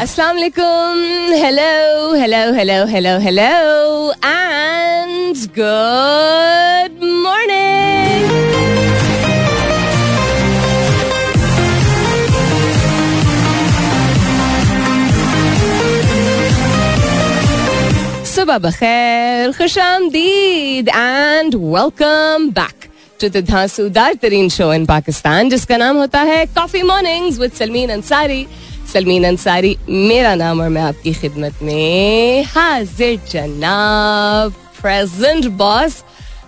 Assalamu alaikum. Hello, hello, hello, hello, hello, and good morning. सुबह बखैर खुश आमदीद and welcome back to the धांसूदार तरीन show in Pakistan जिसका नाम होता है coffee mornings with Salmeen Ansari Salmeen Ansari, मेरा नाम और मैं आपकी खिदमत में हाजिर, जनाब प्रेजेंट बॉस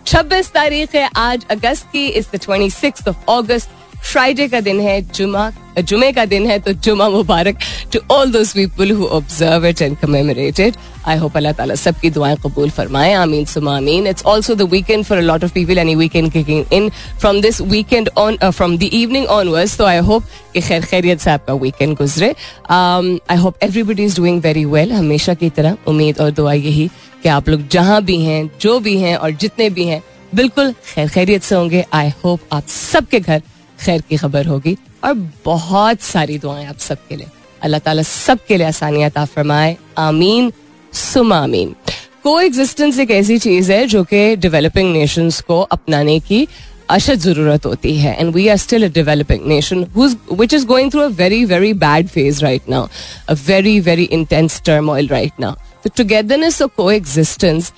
26 तारीख है, आज अगस्त की इस the 26th of August Friday का दिन है जुमा जुमे का दिन है तो जुमा मुबारक to all those people who observe it and commemorate I hope Allah ताला सबकी दुआएँ कबूल फरमाए, आमीन सुमा आमीन. It's also the weekend for a lot of people any weekend kicking in from this weekend on from the evening onwards तो I hope कि खैर खैरियत से आपका वीकेंड गुजरे. I hope everybody is doing very well हमेशा की तरह उम्मीद और दुआ यही कि आप लोग जहाँ भी हैं, जो भी हैं और जितने भी हैं, बिल्कुल खैर खैरियत से होंगे. आई होप आप सबके घर खैर की खबर होगी। और बहुत सारी दुआएँ आप सबके लिए। अल्लाह ताला सबके लिए आसानियात फरमाए। आमीन। सुम आमीन। को एग्जिस्टेंस एक ऐसी चीज़ है जो कि डेवलपिंग नेशंस को अपनाने की अशद ज़रूरत होती है। And we are still a developing nation which is going through a very very bad phase right now a very very intense term right now तो टुगेदरनेस को एग्जिस्टेंस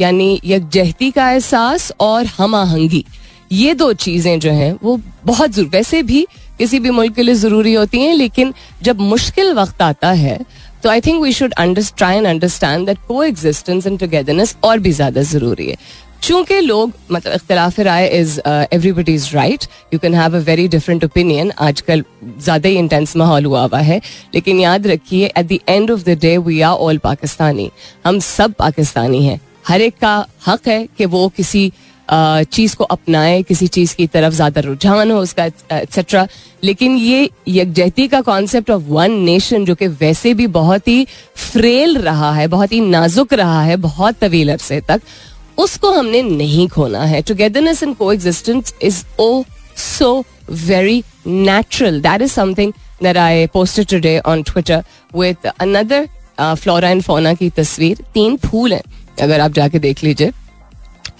यानी यकजहती का एहसास और हम आहंगी। ये दो चीज़ें जो हैं, वो बहुत ज़रूर, वैसे भी किसी भी मुल्क के लिए ज़रूरी होती हैं, लेकिन जब मुश्किल वक्त आता है तो I think we should try and understand that coexistence and togetherness और भी ज़्यादा ज़रूरी है। चूँकि लोग मतलब इख्तलाफ राय is everybody is right you can have a very different opinion आजकल ज़्यादा ही इंटेंस माहौल हुआ हुआ है, लेकिन याद रखिए at the end of the day we are all Pakistani हम सब पाकिस्तानी हैं। हर एक का हक है कि वो किसी चीज़ को अपनाए, किसी चीज़ की तरफ़ ज़्यादा रुझान हो, उसका एक्सेट्रा लेकिन ये यकजहती का कॉन्सेप्ट ऑफ़ वन नेशन जो कि वैसे भी बहुत ही फ्रेल रहा है, बहुत ही नाजुक रहा है, बहुत तवील अरसे तक, उसको हमने नहीं खोना है। Togetherness in coexistence is oh so very natural that is something that I posted today on Twitter with another flora and fauna की तस्वीर। तीन फूल हैं, अगर आप जाके देख लीजिए।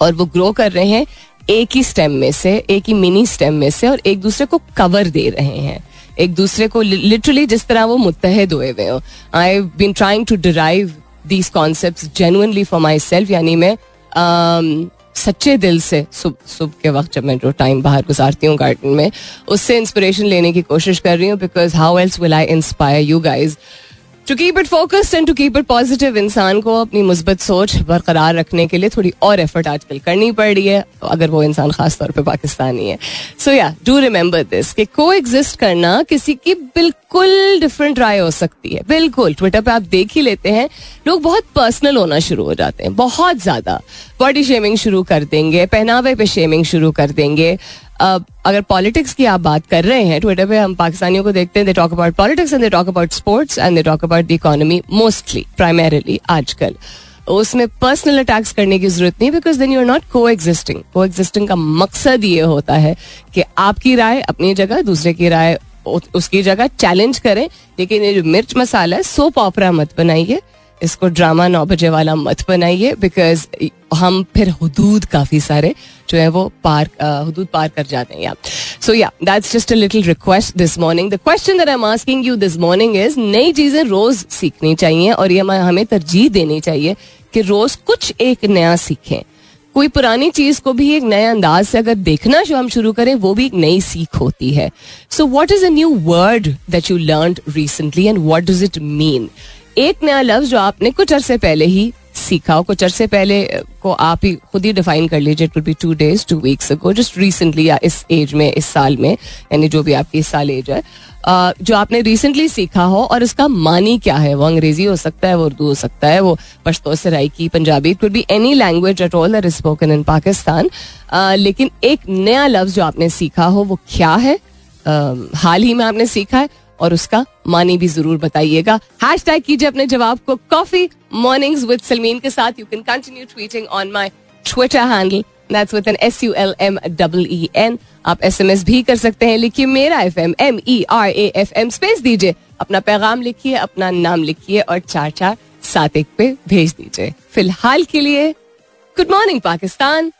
और वो ग्रो कर रहे हैं एक ही स्टेम में से एक ही मिनी स्टेम में से और एक दूसरे को कवर दे रहे हैं। एक दूसरे को लिटरली जिस तरह वो मुतहद हुए हुए हो। I been trying to derive these concept genuinely for myself यानी मैं um, सच्चे दिल से सुबह सुबह के वक्त जब मैं जो टाइम बाहर गुजारती हूँ गार्डन में उससे इंस्पिरेशन लेने की कोशिश कर रही हूँ because how else will I inspire you guys to keep it focused and to keep it positive इंसान को अपनी मुस्बत सोच बरकरार रखने के लिए थोड़ी और एफर्ट आजकल करनी पड़ रही है, अगर वो इंसान खास तौर पे पाकिस्तानी है। सो या डू रिमेंबर दिस कि को एग्जिस्ट करना किसी की बिल्कुल डिफरेंट राय हो सकती है। बिल्कुल ट्विटर पे आप देख ही लेते हैं, लोग बहुत पर्सनल होना शुरू हो जाते हैं, बहुत ज़्यादा। बॉडी शेमिंग शुरू कर देंगे, पहनावे पे शेमिंग शुरू कर देंगे। अगर पॉलिटिक्स की आप बात कर रहे हैं ट्विटर पे हम पाकिस्तानियों को देखते हैं they talk about politics and they talk about sports and they talk about the economy mostly primarily आजकल। उसमें पर्सनल अटैक्स करने की ज़रूरत नहीं because then you are not coexisting coexisting का मकसद ये होता है कि आपकी राय अपनी जगह, दूसरे की राय उसकी जगह चैलेंज करें, लेकिन ये जो मिर्च मसाला है सोप ऑपरा मत बनाइए, इसको ड्रामा नौ बजे वाला मत बनाइए बिकॉज़ हम फिर हदूद काफ़ी सारे जो है वो पार हदूद पार कर जाते हैं so yeah that's just a little request this morning the question that I am asking you this morning is नई चीज़ें रोज सीखनी चाहिए और ये हमें तरजीह देनी चाहिए कि रोज कुछ एक नया सीखें। कोई पुरानी चीज़ को भी एक नए अंदाज से अगर देखना जो हम शुरू करें, वो भी एक नई सीख होती है। So what is a new word that you learn recently and what does it mean एक नया लफ्ज जो आपने कुछ अरसे पहले ही सीखा हो कुछ अरसे पहले को आप ही खुद ही डिफाइन कर लीजिए it will be two days two weeks ago just recently या इस एज में, इस साल में, यानी जो भी आपकी इस साल एज है। जो आपने रिसेंटली सीखा हो, और इसका मानी क्या है? वो अंग्रेज़ी हो सकता है, वो उर्दू हो सकता है, वो Pashto Saraiki Punjabi it be any language at all that is spoken in Pakistan लेकिन एक नया लफ्ज जो आपने सीखा हो, वो क्या है? हाल ही में आपने सीखा है और उसका मानी भी ज़रूर बताइएगा। हैश टैग कीजिए अपने जवाब को कॉफ़ी मॉर्निंग्स विद सलमीन के साथ। You can continue tweeting on my Twitter handle that's with N S U L M double E N आप एस एम एस भी कर सकते हैं। लिखिए मेरा F M M E R A F M space दीजिए। अपना पैगाम लिखिए, अपना नाम लिखिए और चार चार सात एक पे भेज दीजिए। फ़िलहाल के लिए good morning Pakistan.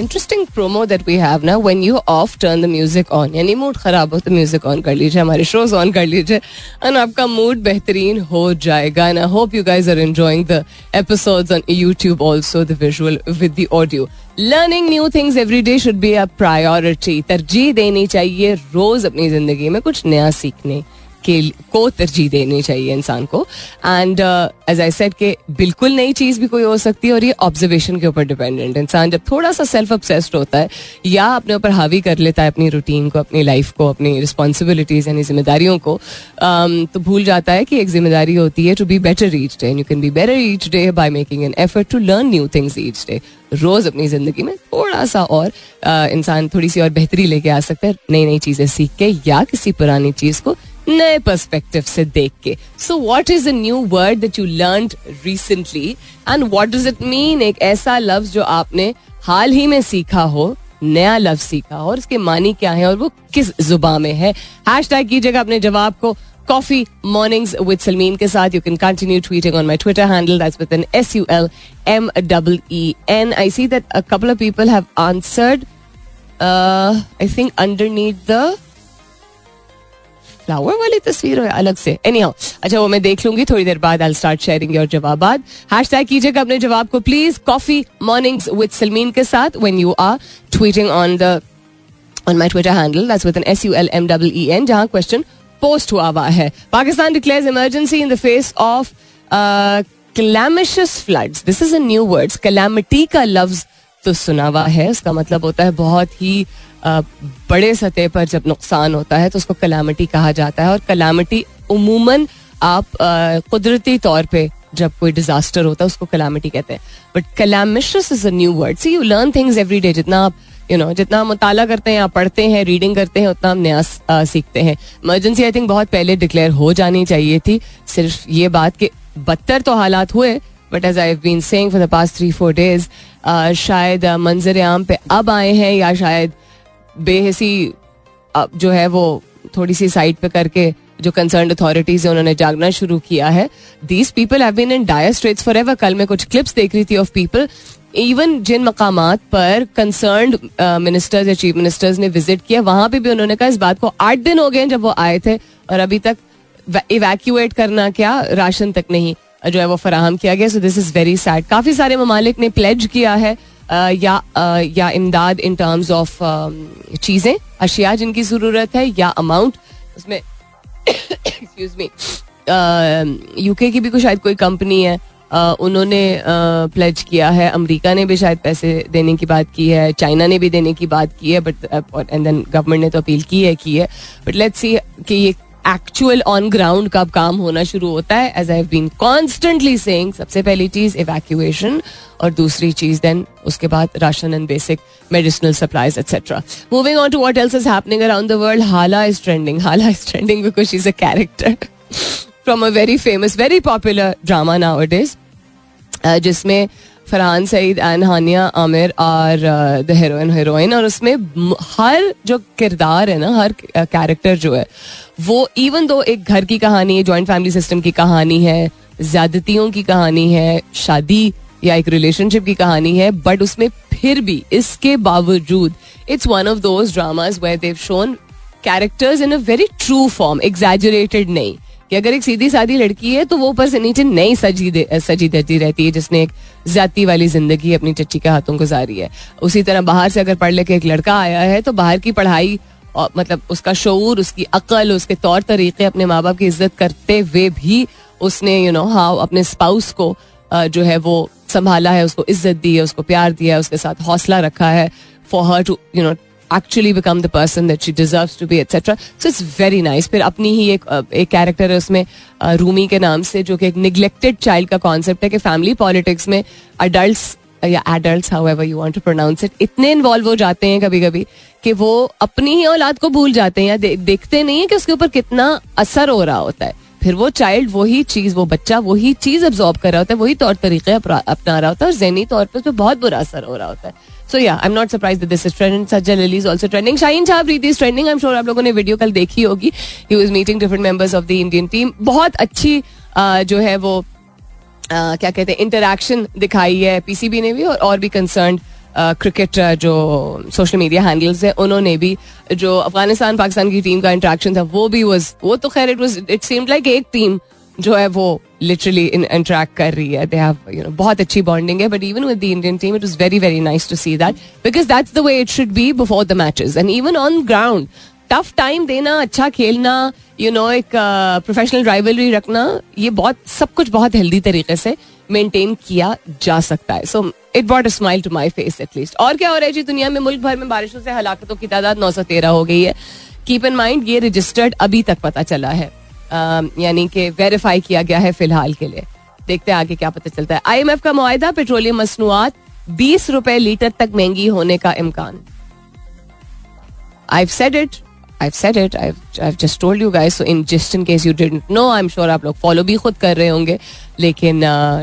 Interesting promo that we have ना when you off turn the music on यानी मूड खराब हो तो म्यूज़िक ऑन कर लीजिए हमारे शोज़ ऑन कर लीजिए एंड आपका मूड बेहतरीन हो जाएगा and I hope you guys are enjoying the episodes on YouTube also the visual with the audio learning new things every day should be a priority तरजीह देनी चाहिए रोज अपनी ज़िंदगी में कुछ नया सीखने के को तरजीह देनी चाहिए इंसान को। एंड एज आई सेड के बिल्कुल नई चीज़ भी कोई हो सकती है और ये ऑब्जर्वेशन के ऊपर डिपेंडेंट इंसान जब थोड़ा सा सेल्फ अपसेस्ड होता है या अपने ऊपर हावी कर लेता है अपनी रूटीन को अपनी लाइफ को अपनी रिस्पॉन्सिबिलिटीज यानी जिम्मेदारियों को um, तो भूल जाता है कि एक ज़िम्मेदारी होती है to be better each day you can be better each day by making an effort to learn new things each day रोज अपनी ज़िंदगी में थोड़ा सा और uh, इंसान थोड़ी सी और बेहतरी लेके आ सकता है नई नई चीज़ें सीख के या किसी पुरानी चीज़ को नए पर्सपेक्टिव से देख के। So what is a new word that you learn recently and what does it mean एक ऐसा लफ्ज जो आपने हाल ही में सीखा हो, नया लफ्ज सीखा और उसके मानी क्या है, और वो किस जुबा में है? हैश टैग कीजिएगा अपने जवाब को। कॉफ़ी मॉर्निंग्स विद सलमीन के साथ। You can continue tweeting on my Twitter handle that's with N S U L M double E N I see that a couple of people have answered I think underneath the flower वाली तस्वीर हो, अलग से। Any how अच्छा वो मैं देख लूँगी, थोड़ी देर बाद आई स्टार्ट शेयरिंग योर जवाब हैश टैग कीजिएगा अपने जवाब को please coffee mornings with Salmeen के साथ when you are tweeting on the on my Twitter handle that's with N S U L M double E N जहाँ question post हुआ हुआ है। Pakistan declares emergency in the face of calamitous floods this is a new words calamity का लफ्ज तो सुना हुआ है। उसका मतलब होता है बहुत ही बड़े सतह पर जब नुकसान होता है तो उसको कलामिटी कहा जाता है। और कलामिटी उमूमन आप कुदरती तौर पे जब कोई डिजास्टर होता है उसको कलामिटी कहते हैं। But calamitous is a new word see you learn things every day जितना आप यू नो जितना हम मुताला करते हैं या पढ़ते हैं रीडिंग करते हैं, उतना हम नया सीखते हैं। इमरजेंसी आई थिंक बहुत पहले डिक्लेयर हो जानी चाहिए थी। सिर्फ़ ये बात कि बदतर तो हालात हुए but as I been saying for the past three four days शायद मंजर आम पे अब आए हैं या शायद बेहसी जो है वो थोड़ी सी साइड पे करके जो कंसर्न अथॉरिटीज है, उन्होंने जागना शुरू किया है। These people have been in dire forever कल मैं कुछ क्लिप्स देख रही थी ऑफ़ पीपल इवन जिन मकाम पर कंसर्न मिनिस्टर्स या चीफ मिनिस्टर्स ने विज़िट किया, वहाँ पे भी उन्होंने कहा, इस बात को आठ दिन हो गए जब वो आए थे और अभी तक इवैक्यूएट करना क्या? राशन तक नहीं। जो है वो फराहम किया गया। So this is very sad काफ़ी सारे ममालिक ने प्लेज किया है या या इमदाद इन टर्म्स ऑफ़ चीज़ें, अशिया जिनकी ज़रूरत है, या अमाउंट उसमें एक्सक्यूज मी यूके की भी कोई शायद कोई कंपनी है उन्होंने प्लेज किया है। अमेरिका ने भी शायद पैसे देने की बात की है, चाइना ने भी देने की बात की है बट एंड देन गवर्नमेंट ने तो अपील की है की है। बट लेट्स सी कि ये एक्चुअल ऑन ग्राउंड का काम होना शुरू होता है as I been constantly saying सबसे पहली चीज़ इवैक्यूएशन और दूसरी चीज़ देन उसके बाद ration and basic medicinal supplies etcetera moving on to what else is happening around the world Hala is trending Hala is trending because is a character from a very famous very popular drama now it is जिसमें Farhan Saeed and Hania Aamir are the heroine heroine और उसमें हर जो किरदार है ना, हर character जो है, वो इवन दो एक घर की कहानी है जॉइंट फैमिली सिस्टम की कहानी है, ज्यादतियों की कहानी है, शादी या एक रिलेशनशिप की कहानी है बट उसमें फिर भी इसके बावजूद it's one of those dramas where they've shown characters in a very true form exaggerated नहीं। कि अगर एक सीधी सादी लड़की है तो वो ऊपर से नीचे नई सजी दे, सजी धजी रहती है जिसने एक ज़्यादा वाली ज़िंदगी अपनी चच्ची के हाथों गुजारी है। उसी तरह बाहर से अगर पढ़ लेके एक लड़का आया है तो बाहर की पढ़ाई और मतलब उसका शूर उसकी अकल उसके तौर तरीके अपने माँ बाप की इज़्ज़त करते हुए भी उसने यू नो हाउ अपने स्पाउस को जो है वो संभाला है उसको इज़्ज़त दी है उसको प्यार दिया है उसके साथ हौसला रखा है for her to you know actually become the person that she deserve to be etcetera so it's very nice फिर अपनी ही एक एक कैरेक्टर है उसमें रूमी के नाम से जो कि एक निग्लेक्टेड चाइल्ड का कॉन्सेप्ट है कि फैमिली पॉलिटिक्स में अडल्ट या adult however you want to pronounce it इतने इन्वॉल्व हो जाते हैं कभी कभी कि वो अपनी ही औलाद को भूल जाते हैं या दे, देखते नहीं है कि उसके ऊपर कितना असर हो रहा होता है। फिर वो चाइल्ड वही चीज़ वो बच्चा वही चीज़ अब्जॉर्ब कर रहा होता है वही तौर तरीके अपना रहा होता है और जहनी तौर पर बहुत बुरा असर हो रहा होता है। So yeah I am not surprise this is trending Sajal Ali is also trending Shaheen Shah Afridi is trending I am sure आप लोगों ने वीडियो कल देखी होगी. He was meeting different members of the Indian team बहुत अच्छी जो है वो क्या कहते हैं इंटरेक्शन दिखाई है पीसीबी ने भी और, और भी कंसर्न क्रिकेट जो सोशल मीडिया हैंडल्स है उन्होंने भी जो अफ़गानिस्तान पाकिस्तान की टीम का इंटरेक्शन था वो भी वॉज़ वो तो खैर it was it seemed like एक टीम जो है वो लिटरली इंटरेक्ट कर रही है दे हैव यू नो बहुत अच्छी बॉन्डिंग है but even with the Indian team it is very very nice to see that because that's the way it should be before the matches and even on ground tough time देना अच्छा खेलना you know एक professional rivalry रखना ये बहुत सब कुछ बहुत हेल्दी तरीके से मेंटेन किया जा सकता है so it brought a smile to my face at least और क्या हो रहा है जी दुनिया में मुल्क भर में बारिशों से हलाकतों की तादाद नौ सौ तेरह हो गई है कीप इन माइंड ये रजिस्टर्ड अभी तक पता चला है यानी कि वेरीफाई किया गया है फ़िलहाल के लिए देखते हैं आगे क्या पता चलता है आई एम एफ़ का मुआदा पेट्रोलियम मसनूआत बीस रुपए लीटर तक महँगी होने का इम्कान I said it I've said it. I've I've just told you guys. So in just in case you didn't know, I'm sure आप लोग follow भी खुद कर रहे होंगे. लेकिन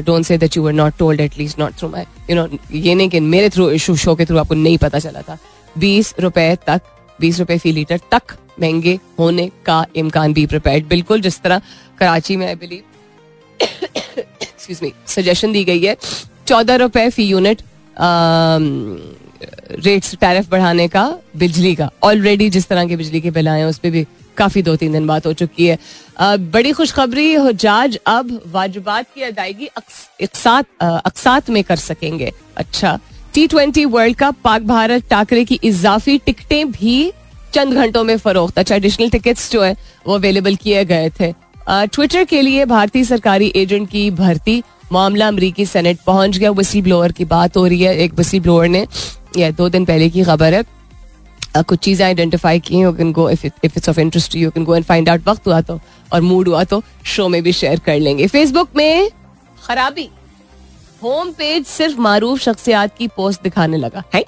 don't say that you were not told at least not through my you know ये नहीं कि मेरे थ्रू इशू शो के थ्रू आपको नहीं पता चला था. बीस रुपए तक बीस रुपए फ़ी लीटर तक महँगे होने का इम्कान भी प्रिपेयर्ड बिल्कुल, जिस तरह कराची में I believe excuse me suggestion दी गई है, चौदह रुपए फ़ी यूनिट रेट्स टैरिफ बढ़ाने का, बिजली का। ऑलरेडी जिस तरह के बिजली के बिल आए हैं, उस पर भी काफ़ी दो तीन दिन बात हो चुकी है। बड़ी खुशखबरी जज अब वाजबात की अदायगी अकसात में कर सकेंगे। अच्छा T twenty world cup Pak Bharat Thakare की इजाफी टिकटें भी चंद घंटों में फरोख्त अच्छा एडिशनल टिकट्स जो है वो अवेलेबल किए गए थे ट्विटर के लिए भारतीय सरकारी एजेंट की भर्ती मामला अमरीकी सेनेट पहुँच गया विसल ब्लोअर की बात हो रही है एक विसल ब्लोअर ने यह दो दिन पहले की खबर है Uh, कुछ चीज़ें आइडेंटिफाई की you can go if it's of interest you can go and find out वक्त हुआ तो और मूड हुआ तो शो में भी शेयर कर लेंगे फेसबुक में खराबी होम पेज सिर्फ़ मारूफ शख्सियात की पोस्ट दिखाने लगा है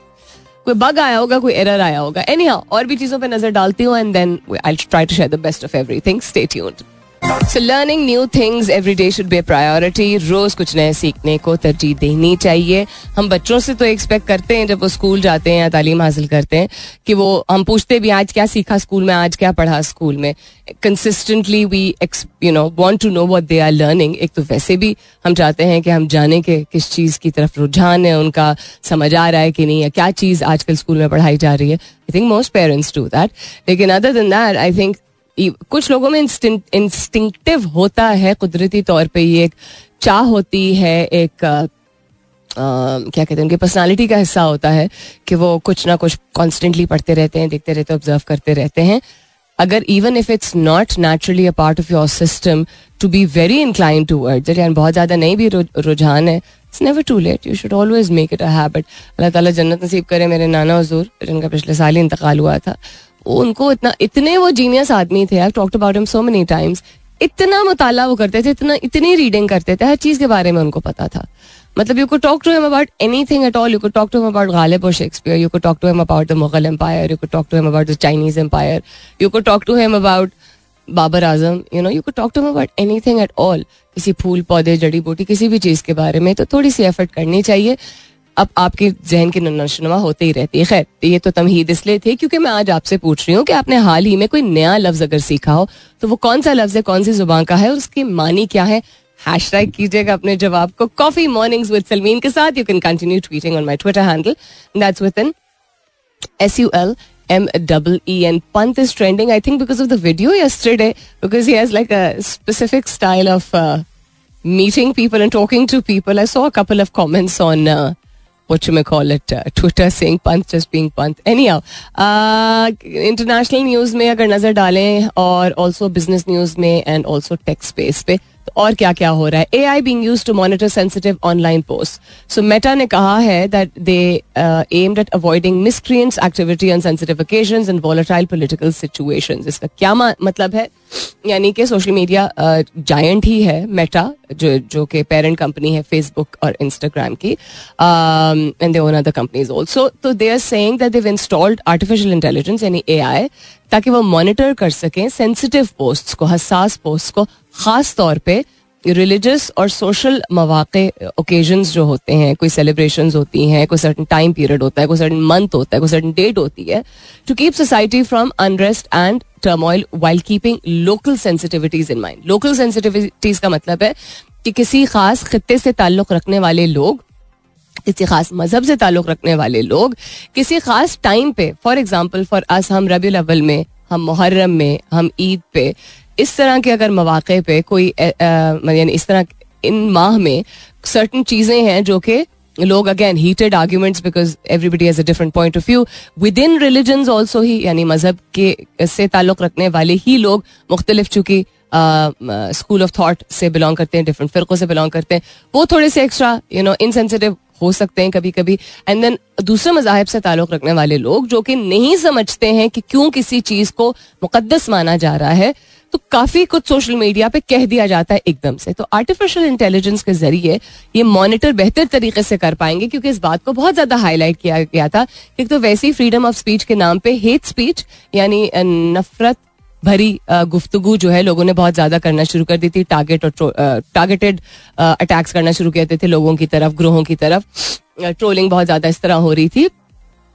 कोई बग आया होगा, कोई एरर आया होगा. एनी और भी चीज़ों पर नज़र डालती हूँ and then I try to share the best of everything stay tuned so learning new things every day should be priority रोज कुछ नए सीखने को तरजीह देनी चाहिए। हम बच्चों से तो एक्सपेक्ट करते हैं, जब वो स्कूल जाते हैं या तालीम हासिल करते हैं, कि वो, हम पूछते भी, आज क्या सीखा स्कूल में? आज क्या पढ़ा स्कूल में? Consistently we you know want to know what they are learning एक तो वैसे भी हम चाहते हैं कि हम जाने के किस चीज़ की तरफ़ रुझान है, उनका समझ आ रहा है कि नहीं, या क्या चीज़ आजकल स्कूल में पढ़ाई जा रही है। I think most parents do that लेकिन अदर दिन दैट आई थिंक कुछ लोगों में इंस्टिंक्टिव होता है कुदरती तौर पे ये एक चाह होती है एक आ, क्या कहते हैं उनकी पर्सनालिटी का हिस्सा होता है कि वो कुछ ना कुछ कॉन्स्टेंटली पढ़ते रहते हैं देखते रहते हैं ऑब्ज़र्व करते रहते हैं। अगर even if it's not naturally a part of your system to be very incline to word यानी बहुत ज़्यादा नहीं भी रुझान है it's never too late you should always make it a habit Allah ताला जन्नत नसीब करे मेरे नाना हजूर जिनका पिछले साल ही इंतकाल हुआ था उनको इतना, इतने वो जीनियस आदमी थे I talked about him so many times इतना मुताला वो करते थे, इतना, इतनी रीडिंग करते थे, हर चीज़ के बारे में उनको पता था। मतलब you could talk to him about anything at all you could talk to him about Ghalib और Shakespeare you could talk to him about the Mughal empire you could talk to him about the Chinese empire you could talk to him about Babar Azam you know you could talk to him about anything at all किसी फूल, पौधे, जड़ी बूटी, किसी भी चीज़ के बारे में तो थोड़ी सी एफर्ट करनी चाहिए। अब आपके जहन की नशनुमा होते ही रहती है। खैर ये तो तमहीद इसलिए थे क्योंकि मैं आज आपसे पूछ रही हूँ कि आपने हाल ही में कोई नया लफ्ज अगर सीखा हो तो वो कौन सा लफ्ज है कौन सी ज़ुबान का है और उसकी मानी क्या है? हैश टैग कीजिएगा अपने जवाब को। कॉफ़ी मॉर्निंग्स विद सलमीन के साथ you can continue tweeting on my Twitter handle that's with N S U L M double E and Pant is trending, I think, because of the video yesterday, because he has like a specific style of uh, meeting people and talking to people. I couple of comments on uh, what you may call it, uh, Twitter saying Pant just being Pant. Anyhow, uh, international news में अगर नज़र डालें और also business news में and also tech space तो और क्या क्या हो रहा है? A I being use to monitor sensitive online post so Meta ने कहा है that they aimed at avoiding miscreants activity on sensitive occasion and volatile political situation इसका क्या मतलब है? यानी कि सोशल मीडिया जायंट ही है मेटा जो जो कि पेरेंट कंपनी है फेसबुक और इंस्टाग्राम की. And they own other companies also तो they are saying that they've installed artificial intelligence यानी ए आई ताकि वो मॉनिटर कर सकें सेंसिटिव पोस्ट को हसास पोस्ट को, खास तौर पे रिलीजियस और सोशल मौाक़े ओकेजन जो होते हैं, कोई सेलिब्रेशन होती हैं, कोई सर्टन टाइम पीरियड होता है, कोई सर्टन मंथ होता है, कोई सर्टन डेट होती है to keep society from unrest and turmoil while keeping local sensitivities in mind local sensitivities का मतलब है कि किसी खास खत्ते से ताल्लुक रखने वाले लोग किसी खास मज़हब से ताल्लुक रखने वाले लोग किसी खास टाइम पे फॉर एग्ज़ाम्पल फॉर अस हम रबी अव्वल में, हम मुहर्रम में, हम ईद पे, इस तरह के अगर मौाक़े पे कोई यानी इस तरह इन माह में सर्टन चीज़ें हैं जो कि लोग again heated arguments because everybody has a different point of view within religion also ही, यानी मज़हब के, से ताल्लुक रखने वाले ही लोग मुख्तलिफ़ चूँकि स्कूल ऑफ़ थाट से बिलोंग करते हैं डिफरेंट फिरकों से बिलोंग करते हैं। वो थोड़े से एक्स्ट्रा यू नो इनसेंसिटिव हो सकते हैं कभी कभी एंड देन दूसरे मजाहब से ताल्लुक रखने वाले लोग जो कि नहीं समझते हैं कि क्यों किसी चीज़ को मुकदस माना जा रहा है तो काफ़ी कुछ सोशल मीडिया पे कह दिया जाता है एकदम से। तो आर्टिफिशियल इंटेलिजेंस के ज़रिए ये मॉनिटर बेहतर तरीके से कर पाएँगे, क्योंकि इस बात को बहुत ज़्यादा हाईलाइट किया गया था कि तो वैसे ही फ्रीडम ऑफ़ स्पीच के नाम पे हेट स्पीच यानी नफरत भरी गुफ्तगु जो है लोगों ने बहुत ज़्यादा करना शुरू कर दी थी। टारगेट और टारगेटेड अटैक्स करना शुरू किए थे लोगों की तरफ़, ग्रोहों की तरफ़। ट्रोलिंग बहुत ज़्यादा इस तरह हो रही थी।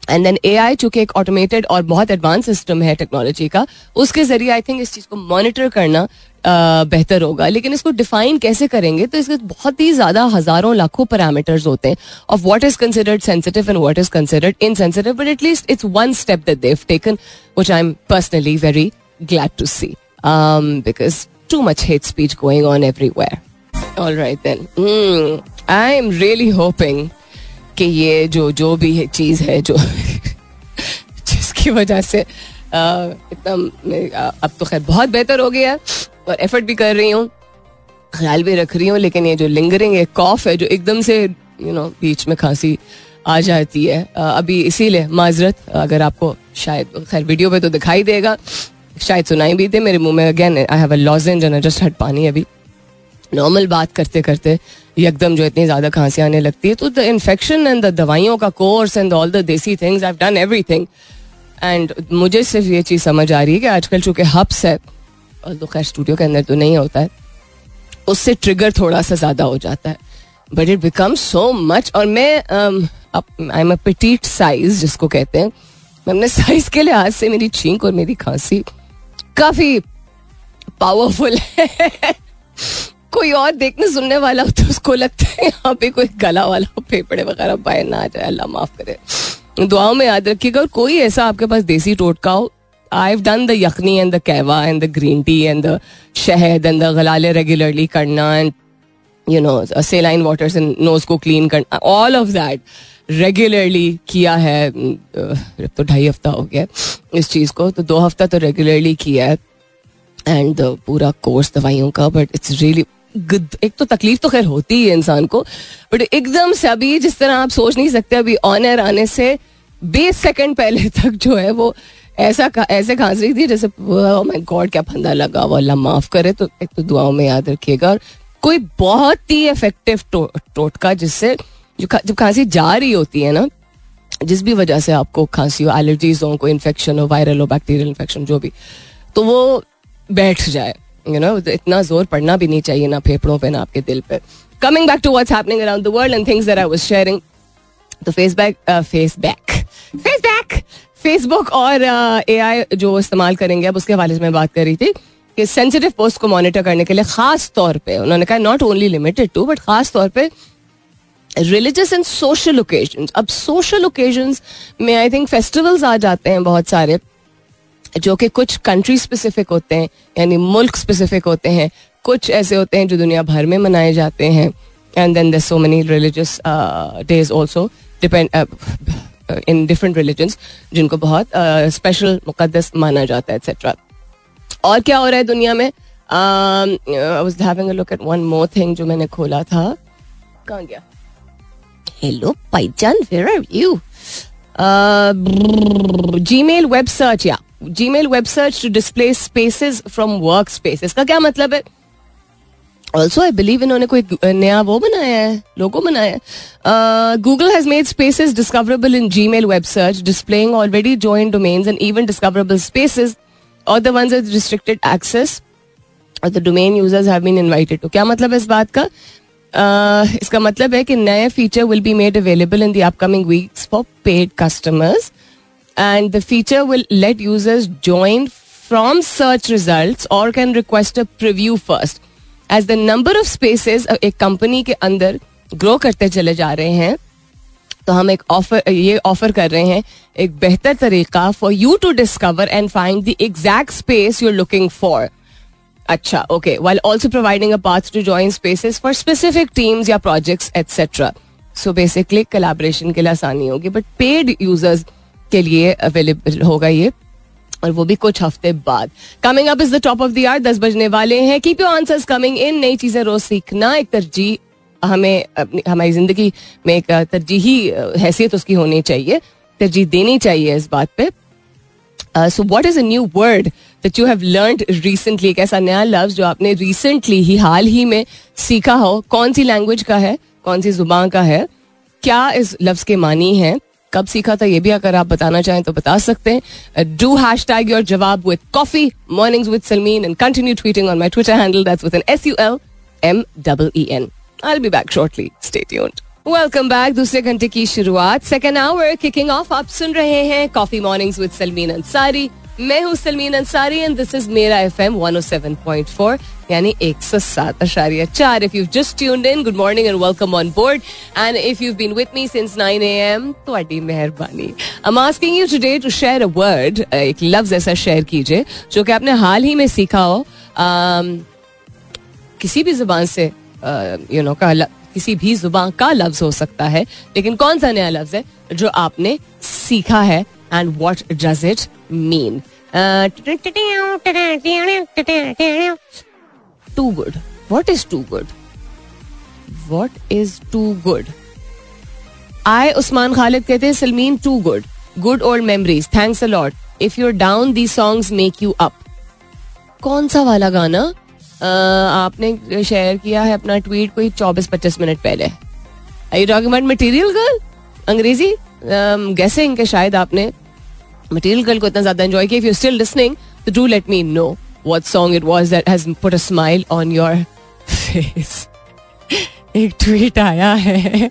एंड देन ए आई चूँकि एक ऑटोमेटेड और बहुत एडवांस सिस्टम है टेक्नोलॉजी का, उसके ज़रिए आई थिंक इस चीज़ को मॉनिटर करना बेहतर होगा। लेकिन इसको डिफाइन कैसे करेंगे तो इसके बहुत ही ज़्यादा हज़ारों लाखों पैरामीटर्स होते हैं। Of what is considered sensitive and what is considered insensitive but at least it's one step that they've taken which I am personally very glad to see um, because too much hate speech going on everywhere. All right then. Mm, I am really hoping कि ये जो जो भी चीज़ है जो जिसकी वजह से इतना अब तो खैर बहुत बेहतर हो गया और एफर्ट भी कर रही हूँ ख्याल भी रख रही हूँ लेकिन ये जो लिंगरिंग है कॉफ है जो एकदम से यू नो बीच में खांसी आ जाती है अभी इसीलिए माजरत अगर आपको शायद खैर वीडियो पे तो दिखाई देगा शायद सुनाई भी थे मेरे मुँह में again I have a lozenge and just had पानी अभी। नॉर्मल बात करते करते एकदम जो इतनी ज़्यादा खांसी आने लगती है तो द इन्फेक्शन एंड द दवाइयों का course and all the desi things I done everything and मुझे सिर्फ़ ये चीज़ समझ आ रही है कि आजकल चूँकि हब्स है और तो खैर स्टूडियो के अंदर तो नहीं होता है, उससे ट्रिगर थोड़ा सा ज़्यादा हो जाता है। But it become so much और मैं I am a petite size जिसको कहते हैं। मैं अपने साइज़ के लिहाज से मेरी छींक और मेरी खांसी काफ़ी पावरफुल है। कोई और देखने सुनने वाला हो तो उसको लगता है यहाँ पे कोई गला वाला फेफड़े वगैरह बाहर ना आ जाए, अल्लाह माफ़ करे। दुआओं में याद रखिएगा, और कोई ऐसा आपके पास देसी टोटका हो I done the yakhni and the kahwa and the green tea and the shahad and the गलाले regularly करना and you know saline water nose को क्लीन करना ऑल ऑफ़ दैट रेगुलरली किया है तो ढाई हफ़्ता हो गया इस चीज़ को तो दो हफ़्ता तो रेगुलरली किया है एंड पूरा कोर्स दवाइयों का बट इट्स रियली एक तो तकलीफ़ तो खैर होती है इंसान को बट एकदम से अभी जिस तरह आप सोच नहीं सकते, अभी ऑन एयर आने से बीस सेकंड पहले तक जो है वो ऐसा ऐसे खांस रही थी जैसे माय गॉड क्या फंदा लगा वो अल्लाह माफ़ करे तो एक तो दुआओं में याद रखिएगा। और कोई बहुत ही इफ़ेक्टिव टोटका जिससे जो जब खांसी जा रही होती है ना जिस भी वजह से आपको खांसी हो एलर्जीज हो कोई इन्फेक्शन हो वायरल हो बैक्टीरियल इन्फेक्शन जो भी तो वो बैठ जाए यू you नो know, इतना ज़ोर पड़ना भी नहीं चाहिए ना फेफड़ों पे ना आपके दिल पे। Coming back to what's happening around the world and things that I was sharing तो फेसबैक फेसबैक फेसबैक फेसबुक और ए आई जो इस्तेमाल करेंगे अब उसके हवाले से मैं बात कर रही थी कि सेंसिटिव पोस्ट को मॉनिटर करने के लिए खास तौर पे उन्होंने कहा not only limited to but खास तौर पे रिलीजियस एंड सोशल ओकेजन अब सोशल ओकेजन में आई थिंक फेस्टिवल्स आ जाते हैं बहुत सारे जो कि कुछ कंट्री स्पेसिफिक होते हैं यानी मुल्क स्पेसिफिक होते हैं। कुछ ऐसे होते हैं जो दुनिया भर में मनाए जाते हैं। And then there so many religious days also depend in different religions जिनको बहुत स्पेशल uh, मुकदस माना जाता है एक्सेट्रा और क्या हो रहा है दुनिया में? Look at one more thing जो मैंने खोला था। कहाँ गया? Hello, Paijan, where are you? Uh, Gmail web search, yeah. Gmail web search to display spaces from workspace. इसका क्या मतलब है ऑल्सो आई बिलीव इन्होंने कोई नया वो बनाया है लोगो बनाया है Google has made spaces discoverable in Gmail web search displaying already join domains and even discoverable spaces और द वंस रिस्ट्रिक्टेड एक्सेस और the domain users have been invited to क्या मतलब है इस बात का uh, इसका मतलब है कि नए feature will be made available in the upcoming weeks for paid customers and the feature will let users join from search result और can request a preview first as the number of spaces एक company के अंदर grow करते चले जा रहे हैं तो हम एक ऑफ़र ये ऑफ़र कर रहे हैं एक बेहतर तरीका for you to discover and find the exact space you are looking for अच्छा okay while also providing a path to join spaces for specific teams या projects et cetera so basically collaboration के लिए आसानी होगी but paid users के लिए available होगा ये, और वो भी कुछ हफ़्ते बाद। Coming up is the top of the hour दस बजने वाले हैं। Keep your answers coming in नई चीज़ें रोज सीखना, एक तरजीह हमें अपनी, हमारी ज़िंदगी में एक तरजीही हैसियत उसकी होनी चाहिए। तरजीह देनी चाहिए इस बात पे। So what is a new word that you have learn recently एक ऐसा नया लफ्ज जो आपने रिसेंटली ही, हाल ही में सीखा हो, कौन सी लैंग्वेज का है, कौन सी ज़ुबान का है, क्या इस लफ्ज के मानी है, कब सीखा था ये भी अगर आप बताना चाहें तो बता सकते हैं। डू हैश टैग योर जवाब with coffee mornings with Salmeen and continue tweeting on my Twitter handle that's with N S U L M double E N I be back shortly stay tuned welcome back दूसरे घंटे की शुरुआत. Second hour kicking of आप सुन रहे हैं coffee mornings with Salmeen Ansari मैं हूँ Salmeen Ansari and this is मेरा F M one seven point four यानी एक सौ सात अशारिया चार। If you just tuned in good morning and welcome on board and if you been with me since nine A M तो मेहरबानी I am asking you today to share a word एक लफ्ज ऐसा शेयर कीजिए जो कि आपने हाल ही में सीखा हो um, किसी भी ज़ुबान से यू नो का किसी भी ज़ुबान का लफ्ज हो सकता है लेकिन कौन सा नया लफ्ज है जो आपने सीखा है and what does it mean too good what is too good what is too good I Usman Khalid कहते हैं Salmeen too good good old memories thanks a lot if you're down the songs make you up कौन सा वाला गाना आपने share किया है अपना ट्वीट कोई चौबीस पच्चीस मिनट पहले? I talking about material girl अंग्रेज़ी? गैसे इनके शायद आपने मटेरियल गर्ल को इतना ज़्यादा एंजॉय किया इफ़ यू स्टिल लिसनिंग तो do let me know what song it was that has put a smile on your face एक ट्वीट आया है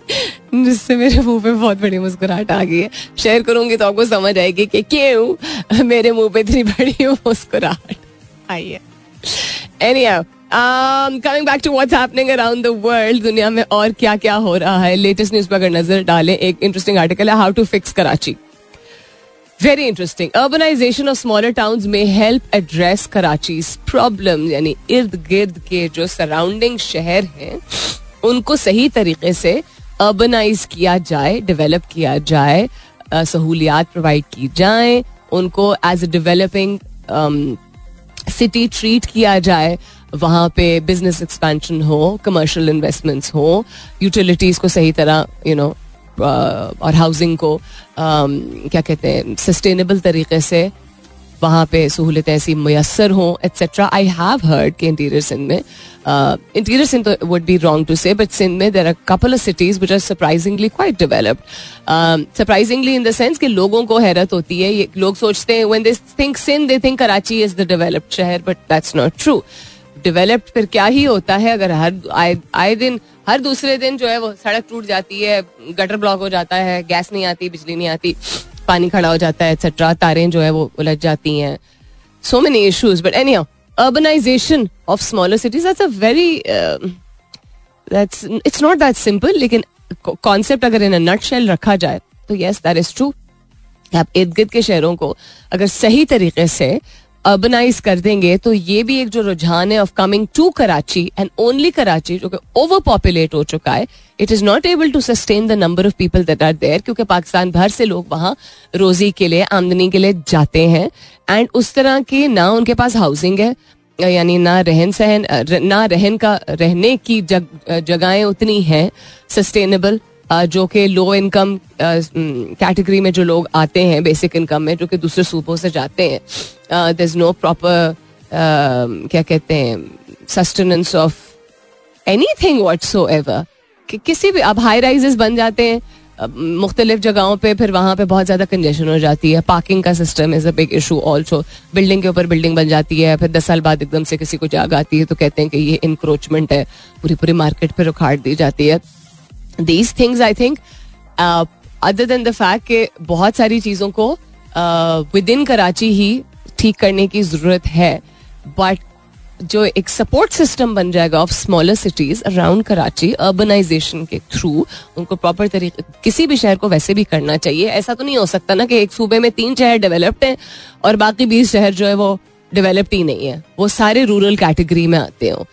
जिससे मेरे मुँह पे बहुत बड़ी मुस्कुराहट आ गई है। शेयर करूँगी तो आपको समझ आएगी कि क्यों मेरे मुँह पे इतनी बड़ी मुस्कुराहट आई है। Um, coming back to what's happening around the world, दुनिया में और क्या क्या हो रहा है लेटेस्ट न्यूज़ पर अगर नज़र डालें एक इंटरेस्टिंग आर्टिकल है how to fix Karachi. Very interesting urbanisation of smaller towns में हेल्प एड्रेस कराची प्रॉब्लम यानी इर्द गिर्द के जो सराउंडिंग शहर हैं उनको सही तरीके से अर्बनाइज किया जाए डेवलप किया जाए सहूलियात प्रोवाइड की जाए उनको as a developing city treat किया जाए वहाँ पे बिज़नेस एक्सपेंशन हो कमर्शियल इन्वेस्टमेंट्स हो यूटिलिटीज को सही तरह यू नो और हाउसिंग को क्या कहते हैं सस्टेनेबल तरीके से वहाँ पे सहूलतें ऐसी मैसर हों et cetera I have heard कि इंटीरियर सिंध में interior Sindh would be wrong to say but Sindh में there are couple of cities which are surprisingly quite developed surprisingly in the sense कि लोगों को हैरत होती है, ये लोग सोचते हैं when they think Sindh they think Karachi is the developed shehar but that's not true developed फिर क्या ही होता है अगर हर आए आए दिन, हर दूसरे दिन जो है वो सड़क टूट जाती है, गटर ब्लॉक हो जाता है, गैस नहीं आती, बिजली नहीं आती, पानी खड़ा हो जाता है एक्सेट्रा तारें जो है वो उलझ जाती हैं। So many issues but any urbanization of smaller cities that's a very that's it's not that simple लेकिन कॉन्सेप्ट अगर इन नट शेल रखा जाए तो येस दैट इज़ ट्रू आप इर्द गिर्द के शहरों को अगर सही तरीके से अर्बनाइज कर देंगे तो ये भी एक जो रुझान है of coming to Karachi and only Karachi जो कि ओवर पॉपुलेट हो चुका है it is not able to sustain the number of people that are there क्योंकि पाकिस्तान भर से लोग वहाँ रोजी के लिए आमदनी के लिए जाते हैं एंड उस तरह की ना उनके पास हाउसिंग है यानी ना रहन सहन ना रहन का रहने की जग, जगहें उतनी हैं सस्टेनेबल जो कि लो इनकम कैटेगरी में जो लोग आते हैं बेसिक इनकम में, जो कि दूसरे सूबों से जाते हैं दर इज़ नो प्रॉपर क्या कहते हैं sustenance of anything whatsoever किसी भी, अब हाई राइजेस बन जाते हैं मुख्तलिफ़ जगहों पे, फिर वहाँ पे बहुत ज़्यादा कंजेशन हो जाती है पार्किंग का system is a big issue also building के ऊपर बिल्डिंग बन जाती है, फिर दस साल बाद एकदम से किसी को जाग आती है तो कहते हैं कि ये इंक्रोचमेंट है पूरी पूरी मार्केट पर उखाड़ दी जाती है। These things I think other than the fact कि बहुत सारी चीज़ों को विद इन कराची ही ठीक करने की ज़रूरत है बट जो एक सपोर्ट सिस्टम बन जाएगा of smaller cities around Karachi urbanization के थ्रू उनको प्रॉपर तरीके, किसी भी शहर को वैसे भी करना चाहिए। ऐसा तो नहीं हो सकता ना कि एक सूबे में तीन शहर डेवलप्ड हैं और बाकी बीस शहर जो है वो डेवलप्ड ही नहीं है। वो सारे रूरल कैटेगरी में आते हो।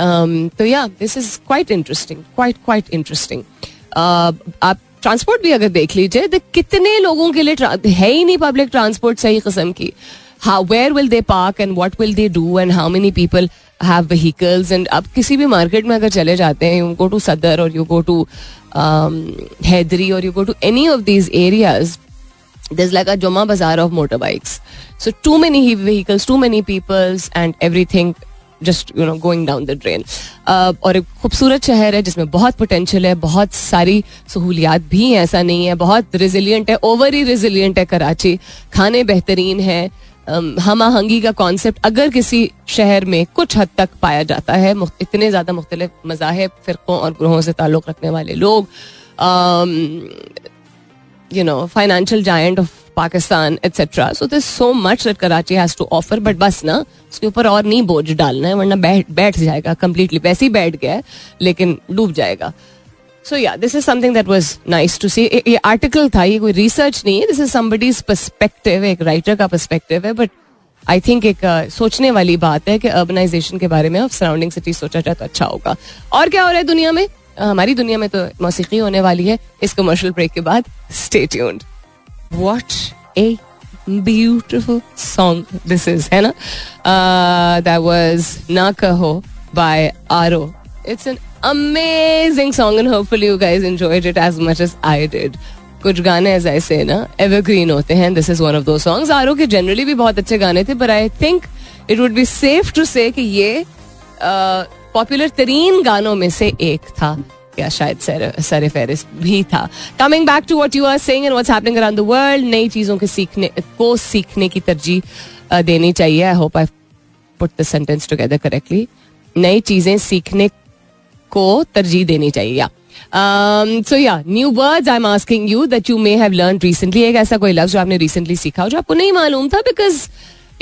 तो yeah this is quite interesting quite quite interesting आप ट्रांसपोर्ट भी अगर देख लीजिए तो कितने लोगों के लिए है ही नहीं पब्लिक ट्रांसपोर्ट सही कस्म की। How where will they park and what will they do and how many people have vehicles and अब किसी भी मार्केट में अगर चले जाते हैं यू गो टू सदर और you go to Hyderi or you go to any of these areas this like a Juma Bazaar of motor bikes so too many vehicles too many peoples and everything just you know going down the drain और एक खूबसूरत शहर है जिसमें बहुत potential है, बहुत सारी सहूलियात भी हैं, ऐसा नहीं है, बहुत रिजिलियंट है ओवर ही रिजिलियंट है कराची। खाने बेहतरीन है। हम आहंगी का कॉन्सेप्ट अगर किसी शहर में कुछ हद तक पाया जाता है इतने ज़्यादा मुख्तलिफ़ मजाहब, फ़िरक़ों और ग्रोहों से ताल्लुक़ रखने वाले लोग you know financial giant of Pakistan et cetera so this so much that Karachi has to offer but बस ना उसके ऊपर और नहीं बोझ डालना है वरना बैठ बैठ जाएगा कम्प्लीटली वैसे ही बैठ गया है लेकिन डूब जाएगा. So yeah this is something that was nice to see ये आर्टिकल था ये कोई रिसर्च नहीं है दिस इज़ समबडीज पर्सपेक्टिव एक राइटर का पर्सपेक्टिव है बट आई थिंक एक uh, सोचने वाली बात है कि अर्बनाइजेशन के बारे में सराउंडिंग सिटी सोचा जाए तो अच्छा होगा. और क्या हो रहा है दुनिया में? हमारी दुनिया में तो मौसीकी होने वाली है. इस कमर्शियल ब्रेक के बाद stay tuned what a beautiful song this is है ना? That was Na Kaho by Aaroh it's an amazing song and hopefully you guys enjoyed it as much as I did. कुछ गाने as I say ना? Evergreen होते हैं. This is one of those songs Aaroh के generally भी बहुत अच्छे गाने थे पर I think it would be safe to say कि ये पॉपुलर uh, तरीन गानों में से एक था। या शायद सर फेरिस भी था coming back to what you are saying and what's happening around the world नई चीज़ों के सीखने को सीखने की तरजीह uh, देनी चाहिए. I hope I put the sentence together correctly नई चीज़ें सीखने को तरजीह देनी चाहिए या new words I am asking you that you may have learn recently एक ऐसा कोई लफ्ज जो आपने रिसेंटली सीखा हो जो आपको नहीं मालूम था बिकॉज़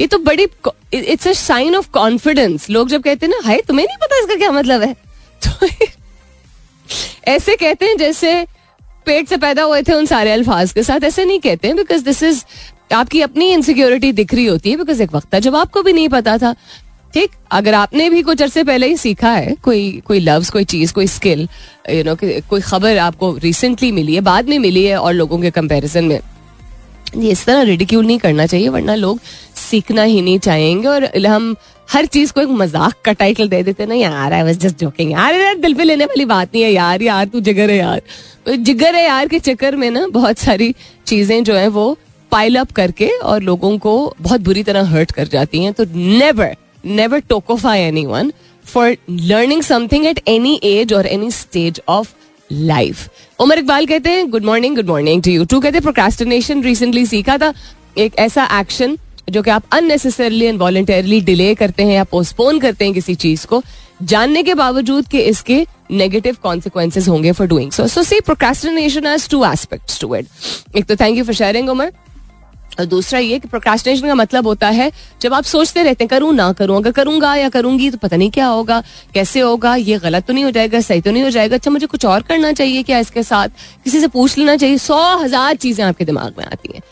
ये तो बड़ी it's a sign of confidence लोग जब कहते हैं ना हाय तुम्हें नहीं पता इसका क्या मतलब है? तो ऐसे कहते हैं जैसे पेट से पैदा हुए थे उन सारे अल्फाज के साथ, ऐसे नहीं कहते हैं बिकॉज़ दिस इज़ आपकी अपनी इनसिक्योरिटी दिख रही होती है बिकॉज़ एक वक्त था जब आपको भी नहीं पता था। ठीक, अगर आपने भी कुछ अरसे पहले ही सीखा है, कोई कोई लव्स कोई चीज़, कोई स्किल यू नो कोई खबर आपको रिसेंटली मिली है, बाद में मिली है और लोगों के कंपैरिजन में इस तरह रिडिक्यूल नहीं करना चाहिए, वरना लोग सीखना ही नहीं चाहेंगे और हम हर चीज़ को एक मज़ाक का टाइटल दे देते ना यार आई वाज जस्ट जोकिंग यार यार, दिल पे लेने वाली बात नहीं है यार। यार, तू जिगर है यार। तो जिगर है यार के चक्कर में ना बहुत सारी चीज़ें जो है वो पाइल अप करके और लोगों को बहुत बुरी तरह हर्ट कर जाती हैं। तो never never tokify anyone for learning something at any age or any stage of life Umar Iqbal कहते हैं good morning good morning to you too कहते हैं प्रोक्रास्टिनेशन रिसेंटली सीखा था। एक ऐसा एक्शन जो कि आप अननेसेसरली एंड वॉलेंटरली डिले करते हैं या पोस्टपोन करते हैं किसी चीज़ को, जानने के बावजूद कि इसके नेगेटिव कॉन्सिक्वेंसेज होंगे for doing so so C procrastination has two aspects to it एक तो thank you for sharing Umar और दूसरा ये कि प्रोक्रास्टिनेशन का मतलब होता है, जब आप सोचते रहते हैं, करूँ ना करूँ, अगर करूँगा या करूँगी तो पता नहीं क्या होगा, कैसे होगा, ये गलत तो नहीं हो जाएगा, सही तो नहीं हो जाएगा अच्छा मुझे कुछ और करना चाहिए क्या इसके साथ? किसी से पूछ लेना चाहिए, सौ हज़ार चीज़ें आपके दिमाग में आती हैं।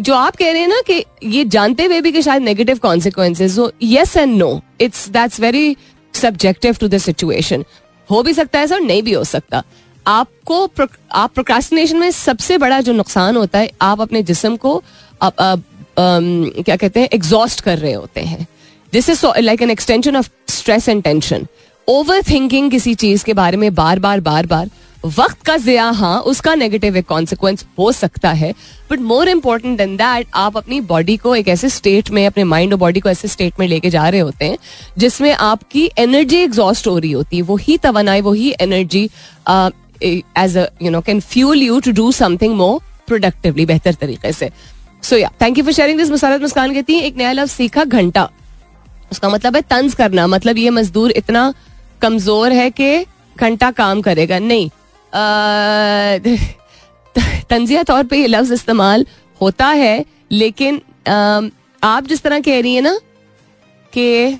जो आप कह रहे हैं ना कि ये जानते हुए भी कि शायद नेगेटिव कॉन्सिक्वेंसेज हो yes and no it's that's very subjective to the situation हो भी सकता है सर नहीं भी हो सकता। आपको आप प्रोक्रास्टिनेशन में सबसे बड़ा जो नुकसान होता है, आप अपने जिसम को क्या कहते हैं एग्जॉस्ट कर रहे होते हैं। This is like an extension of stress and tension over thinking किसी चीज़ के बारे में बार बार बार बार वक्त का जिया हाँ उसका नेगेटिव एक कॉन्सिक्वेंस हो सकता है but more important than that आप अपनी बॉडी को एक ऐसे स्टेट में, अपने माइंड और बॉडी को ऐसे स्टेट में लेके जा रहे होते हैं, जिसमें आपकी एनर्जी एग्जॉस्ट हो रही होती है वही तवानाई, वही energy as you know can fuel you to do something more productively बेहतर तरीके से। So yeah thank you for sharing this Musarrat Muskan कहती है, एक नया लफ्ज सीखा, घंटा। उसका मतलब है तंज करना मतलब ये मजदूर इतना कमज़ोर है कि घंटा काम करेगा। नहीं तंजिया तौर पे ये लफ्ज इस्तेमाल होता है, लेकिन आप जिस तरह कह रही है ना, कि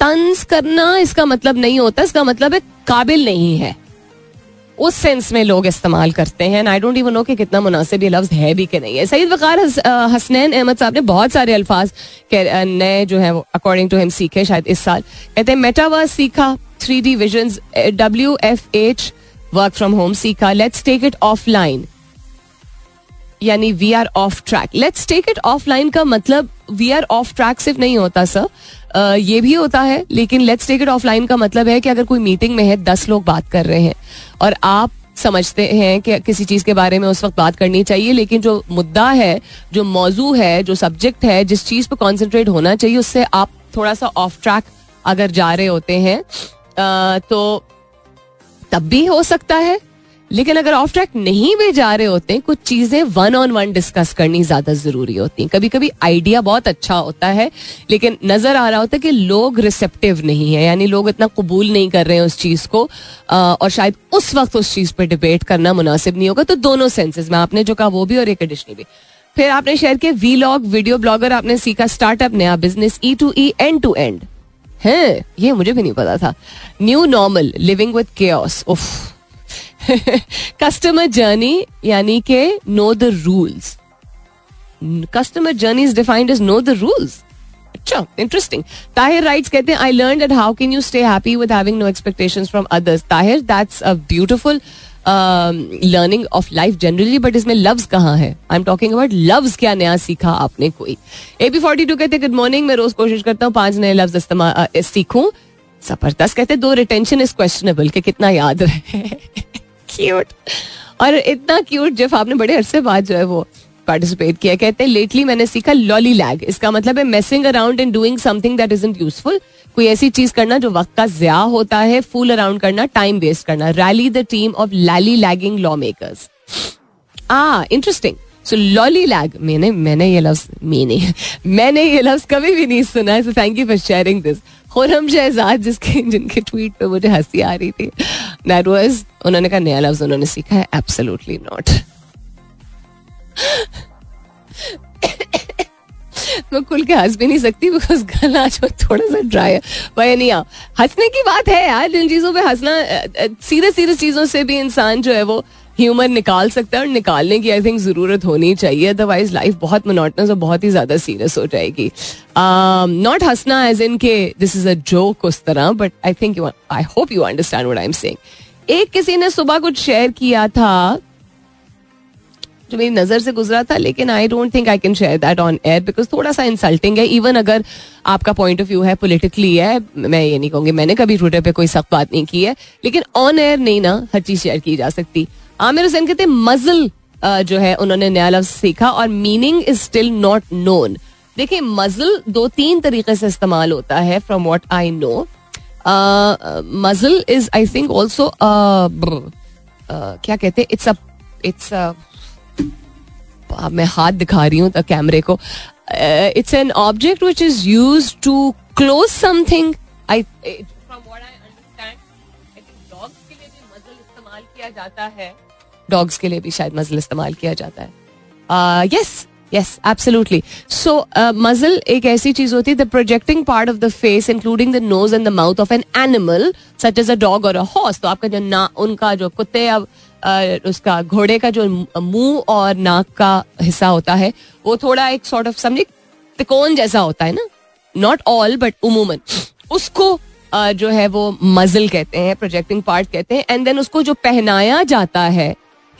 तंज करना इसका मतलब नहीं होता, इसका मतलब है काबिल नहीं है। उस सेंस में लोग इस्तेमाल करते हैं आई डोंट इवन नो कि कितना मुनासिब ये लफ्ज है भी कि नहीं है। सईद वकार हसनैन अहमद साहब ने बहुत सारे अल्फाज नए जो है वो अकॉर्डिंग टू हिम सीखे शायद इस साल। कहते हैं मेटावर्स सीखा three D vision W F H work from home सीखा let's take it offline यानी we are off track let's take it offline का मतलब वी आर ऑफ़ ट्रैक सिर्फ़ नहीं होता सर ये भी होता है, लेकिन let's take it offline का मतलब है कि अगर कोई मीटिंग में है, दस लोग बात कर रहे हैं। और आप समझते हैं कि किसी चीज़ के बारे में उस वक्त बात करनी चाहिए, लेकिन जो मुद्दा है, जो मौजू है, जो सब्जेक्ट है, जिस चीज़ पर कॉन्सेंट्रेट होना चाहिए, उससे आप थोड़ा सा ऑफ़ ट्रैक अगर जा रहे होते हैं तो तब भी हो सकता है। लेकिन अगर ऑफ़ ट्रैक नहीं भी जा रहे होते, कुछ चीज़ें वन ऑन वन डिस्कस करनी ज़्यादा ज़रूरी होती हैं। कभी कभी आइडिया बहुत अच्छा होता है, लेकिन नज़र आ रहा होता है कि लोग रिसेप्टिव नहीं है, यानी लोग इतना कबूल नहीं कर रहे हैं उस चीज़ को और शायद उस वक्त उस चीज़ पर डिबेट करना मुनासिब नहीं होगा। तो दोनों सेंसेस में आपने जो कहा वो भी और एक एडिशनल भी। फिर आपने शेयर किया वी लॉग वीडियो ब्लॉगर आपने सीखा स्टार्टअप नया business E to E end to end है, ये मुझे भी नहीं पता था। न्यू नॉर्मल लिविंग विद के उफ। कस्टमर जर्नी यानी के know the rules customer journey is defined as know the rules अच्छा इंटरेस्टिंग ताहिर राइट्स कहते हैं I learn that how can you stay happy with having no expectations from others Tahir that's a beautiful learning of life generally but इसमें लव्स कहाँ है? I am talking about loves क्या नया सीखा आपने कोई? ए बी फोर्टी टू कहते गुड मॉर्निंग मैं रोज कोशिश करता हूँ पाँच नए लफ्ज इस्तेमाल सीखूं. ज़बरदस्त, कहते दो रिटेंशन इज़ क्वेश्चनेबल कि कितना याद रहे। क्यूट और इतना क्यूट जब आपने बड़े अरसे बाद जो है वो पार्टिसिपेट किया, कहते हैं लेटली मैंने सीखा लॉली लैग इसका मतलब है messing around and doing something that is useful कोई ऐसी चीज़ करना जो वक्त का ज्या होता है फूल अराउंड करना टाइम वेस्ट करना. Rally the team of lally lagging lawmakers uh interesting so lolly lag मैंने मैंने ये लफ्ज मैंने मैंने ये लफ्ज कभी भी नहीं सुना है so thank you for sharing this Khurram Shahzad जिसके, जिनके ट्वीट पे मुझे हँसी आ रही थी दैट वाज उन्होंने कहा, नया लफ्ज उन्होंने सीखा है एब्सोल्युटली नॉट मैं खुल के हंस भी नहीं सकती बिकॉज़ गला जो थोड़ा सा ड्राई है। वही नहीं हंसने की बात है यार, जिन चीज़ों पे हंसना सीरियस सीरियस चीज़ों से भी इंसान जो है वो ह्यूमर निकाल सकता है और निकालने की आई थिंक ज़रूरत होनी चाहिए। अदरवाइज़ लाइफ बहुत मोनोटनस और बहुत ही ज़्यादा सीरियस हो जाएगी। नॉट um, हंसना एज इन के दिस इज़ अ जोक उस तरह but I think I hope you understand what I am saying एक किसी ने सुबह कुछ शेयर किया था जो मेरी नज़र से गुजरा था लेकिन I don't think I can share that on air because थोड़ा सा इंसल्टिंग है। इवन अगर आपका पॉइंट ऑफ़ व्यू है पोलिटिकली है मैं ये नहीं कहूँगी मैंने कभी ट्विटर पे कोई सख्त बात नहीं की है लेकिन ऑन एयर नहीं ना हर चीज़ शेयर की जा सकती। आमिर हुसैन कहते मजल जो है, उन्होंने नया लफ्ज सीखा और meaning is still not known देखिए, मजल दो तीन तरीके से इस्तेमाल होता है from what I know muzzle is I think also क्या कहते हैं इट्स अ इट्स अ मैं हाथ दिखा रही हूँ कैमरे को। It's an object which is use to close something I from what I understand dogs के लिए भी मजल इस्तेमाल किया जाता है। डॉग्स के लिए भी शायद मजल इस्तेमाल किया जाता है। यस यस एब्सोल्युटली सो मजल एक ऐसी चीज़ होती है the projecting part of the face including the nose and the mouth of an animal such as a dog और अ हॉर्स तो आपका जो ना उनका जो कुत्ते या uh, उसका घोड़े का जो मुँह और नाक का हिस्सा होता है वो थोड़ा एक सॉर्ट ऑफ़ समझे तिकोन जैसा होता है ना? नॉट ऑल बट उमूमन। उसको uh, जो है वो मजल कहते हैं प्रोजेक्टिंग पार्ट कहते हैं एंड देन उसको जो पहनाया जाता है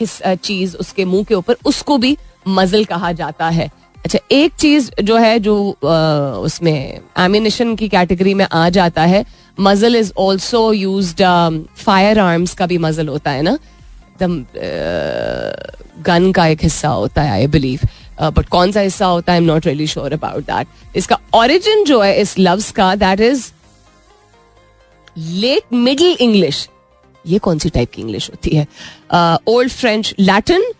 चीज़ उसके मुँह के ऊपर, उसको भी मजल कहा जाता है। अच्छा एक चीज़ जो है, जो उसमें एम्यूनिशन की कैटेगरी में आ जाता है, muzzle is also use firearms का भी मजल होता है ना? एकदम गन का एक हिस्सा होता है आई बिलीव बट कौन सा हिस्सा होता है? I am not really sure about that इसका ओरिजिन जो है, इस लव्स का that is late middle English ये कौन सी टाइप की इंग्लिश होती है? Old French Latin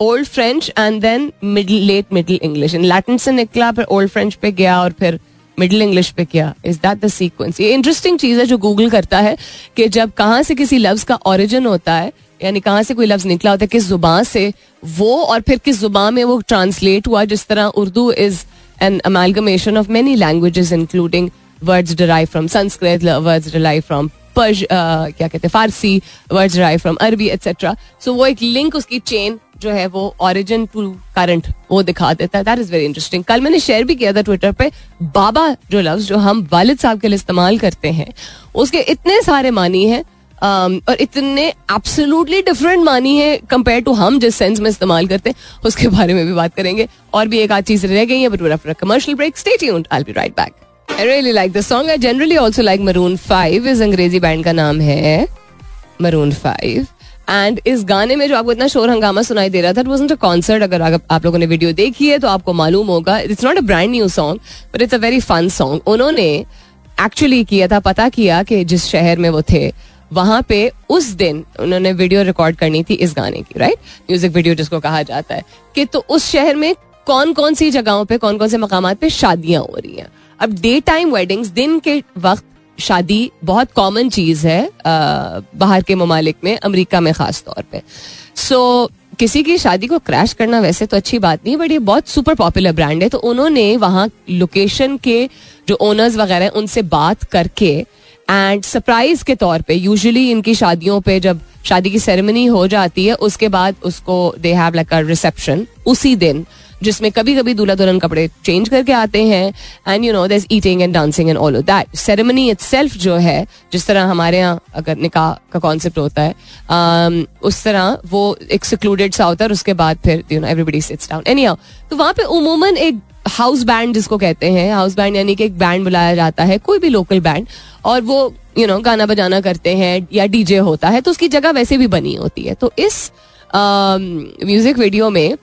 old French and then middle late middle English Latin से निकला, फिर ओल्ड फ्रेंच पे गया और फिर मिडिल इंग्लिश पे क्या इज़ दैट द सीक्वेंस ये इंटरेस्टिंग चीज़ है जो गूगल करता है कि जब कहाँ से किसी लफ्ज का ओरिजिन होता है, यानी कहाँ से कोई लफ्ज निकला होता है, किस ज़ुबान से, वो और फिर किस ज़ुबान में वो ट्रांसलेट हुआ, जिस तरह Urdu is an amalgamation of many languages including words derive from Sanskrit words derive from purge क्या कहते हैं Farsi words derive from Arabi etcetera so वो एक लिंक उसकी चेन जो है वो ओरिजिन टू करंट वो दिखा देता है. दैट इज़ वेरी इंटरेस्टिंग कल मैंने शेयर भी किया था ट्विटर पे बाबा जो लफ्ज जो हम वालिद साहब के लिए इस्तेमाल करते हैं उसके इतने सारे मानी है um, और इतने एब्सोल्युटली डिफरेंट मानी है कंपेयर टू हम जिस सेंस में इस्तेमाल करते हैं उसके बारे में भी बात करेंगे. और भी एक आध चीज़ रह गई है but commercial break stay tuned I be right back I really like the song I generally also like Maroon Five इस अंग्रेज़ी बैंड का नाम है मरून फाइव एंड इस गाने में जो आपको इतना शोर हंगामा सुनाई दे रहा था वॉज़ अ कॉन्सर्ट अगर आप लोगों ने वीडियो देखी है तो आपको मालूम होगा it's not a brand new song but it's a very fun song उन्होंने एक्चुअली किया था, पता किया कि जिस शहर में वो थे, वहाँ पे उस दिन उन्होंने वीडियो रिकॉर्ड करनी थी इस गाने की राइट म्यूज़िक वीडियो जिसको कहा जाता है। कि तो उस शहर में कौन कौन सी जगहों पे कौन कौन से मकाम पे शादियाँ हो रही हैं। अब डे टाइम वेडिंग्स दिन के वक्त शादी बहुत कॉमन चीज़ है बाहर के ममालिक में अमेरिका में खास तौर पे। सो so, किसी की शादी को क्रैश करना वैसे तो अच्छी बात नहीं बट ये बहुत सुपर पॉपुलर ब्रांड है तो उन्होंने वहाँ लोकेशन के जो ओनर्स वगैरह हैं उनसे बात करके एंड सरप्राइज़ के तौर पे यूजुअली इनकी शादियों पे जब शादी की सेरेमनी हो जाती है उसके बाद उसको they have like a reception उसी दिन जिसमें कभी कभी दूल्हा दुल्हन कपड़े चेंज करके आते हैं एंड यू नो दस eating and dancing and all of that ceremony it जो है जिस तरह हमारे यहाँ अगर निकाह का कॉन्सेप्ट होता है um, उस तरह वो एक सिक्लूडेड सा होता है उसके बाद फिर you know everybody sits down any तो वहाँ पे उमूमन एक हाउस बैंड जिसको कहते हैं हाउस बैंड यानी कि एक बैंड बुलाया जाता है कोई भी लोकल बैंड और वो यू you नो know, गाना बजाना करते हैं या डीजे होता है तो उसकी जगह वैसे भी बनी होती है. तो इस म्यूज़िक um, वीडियो में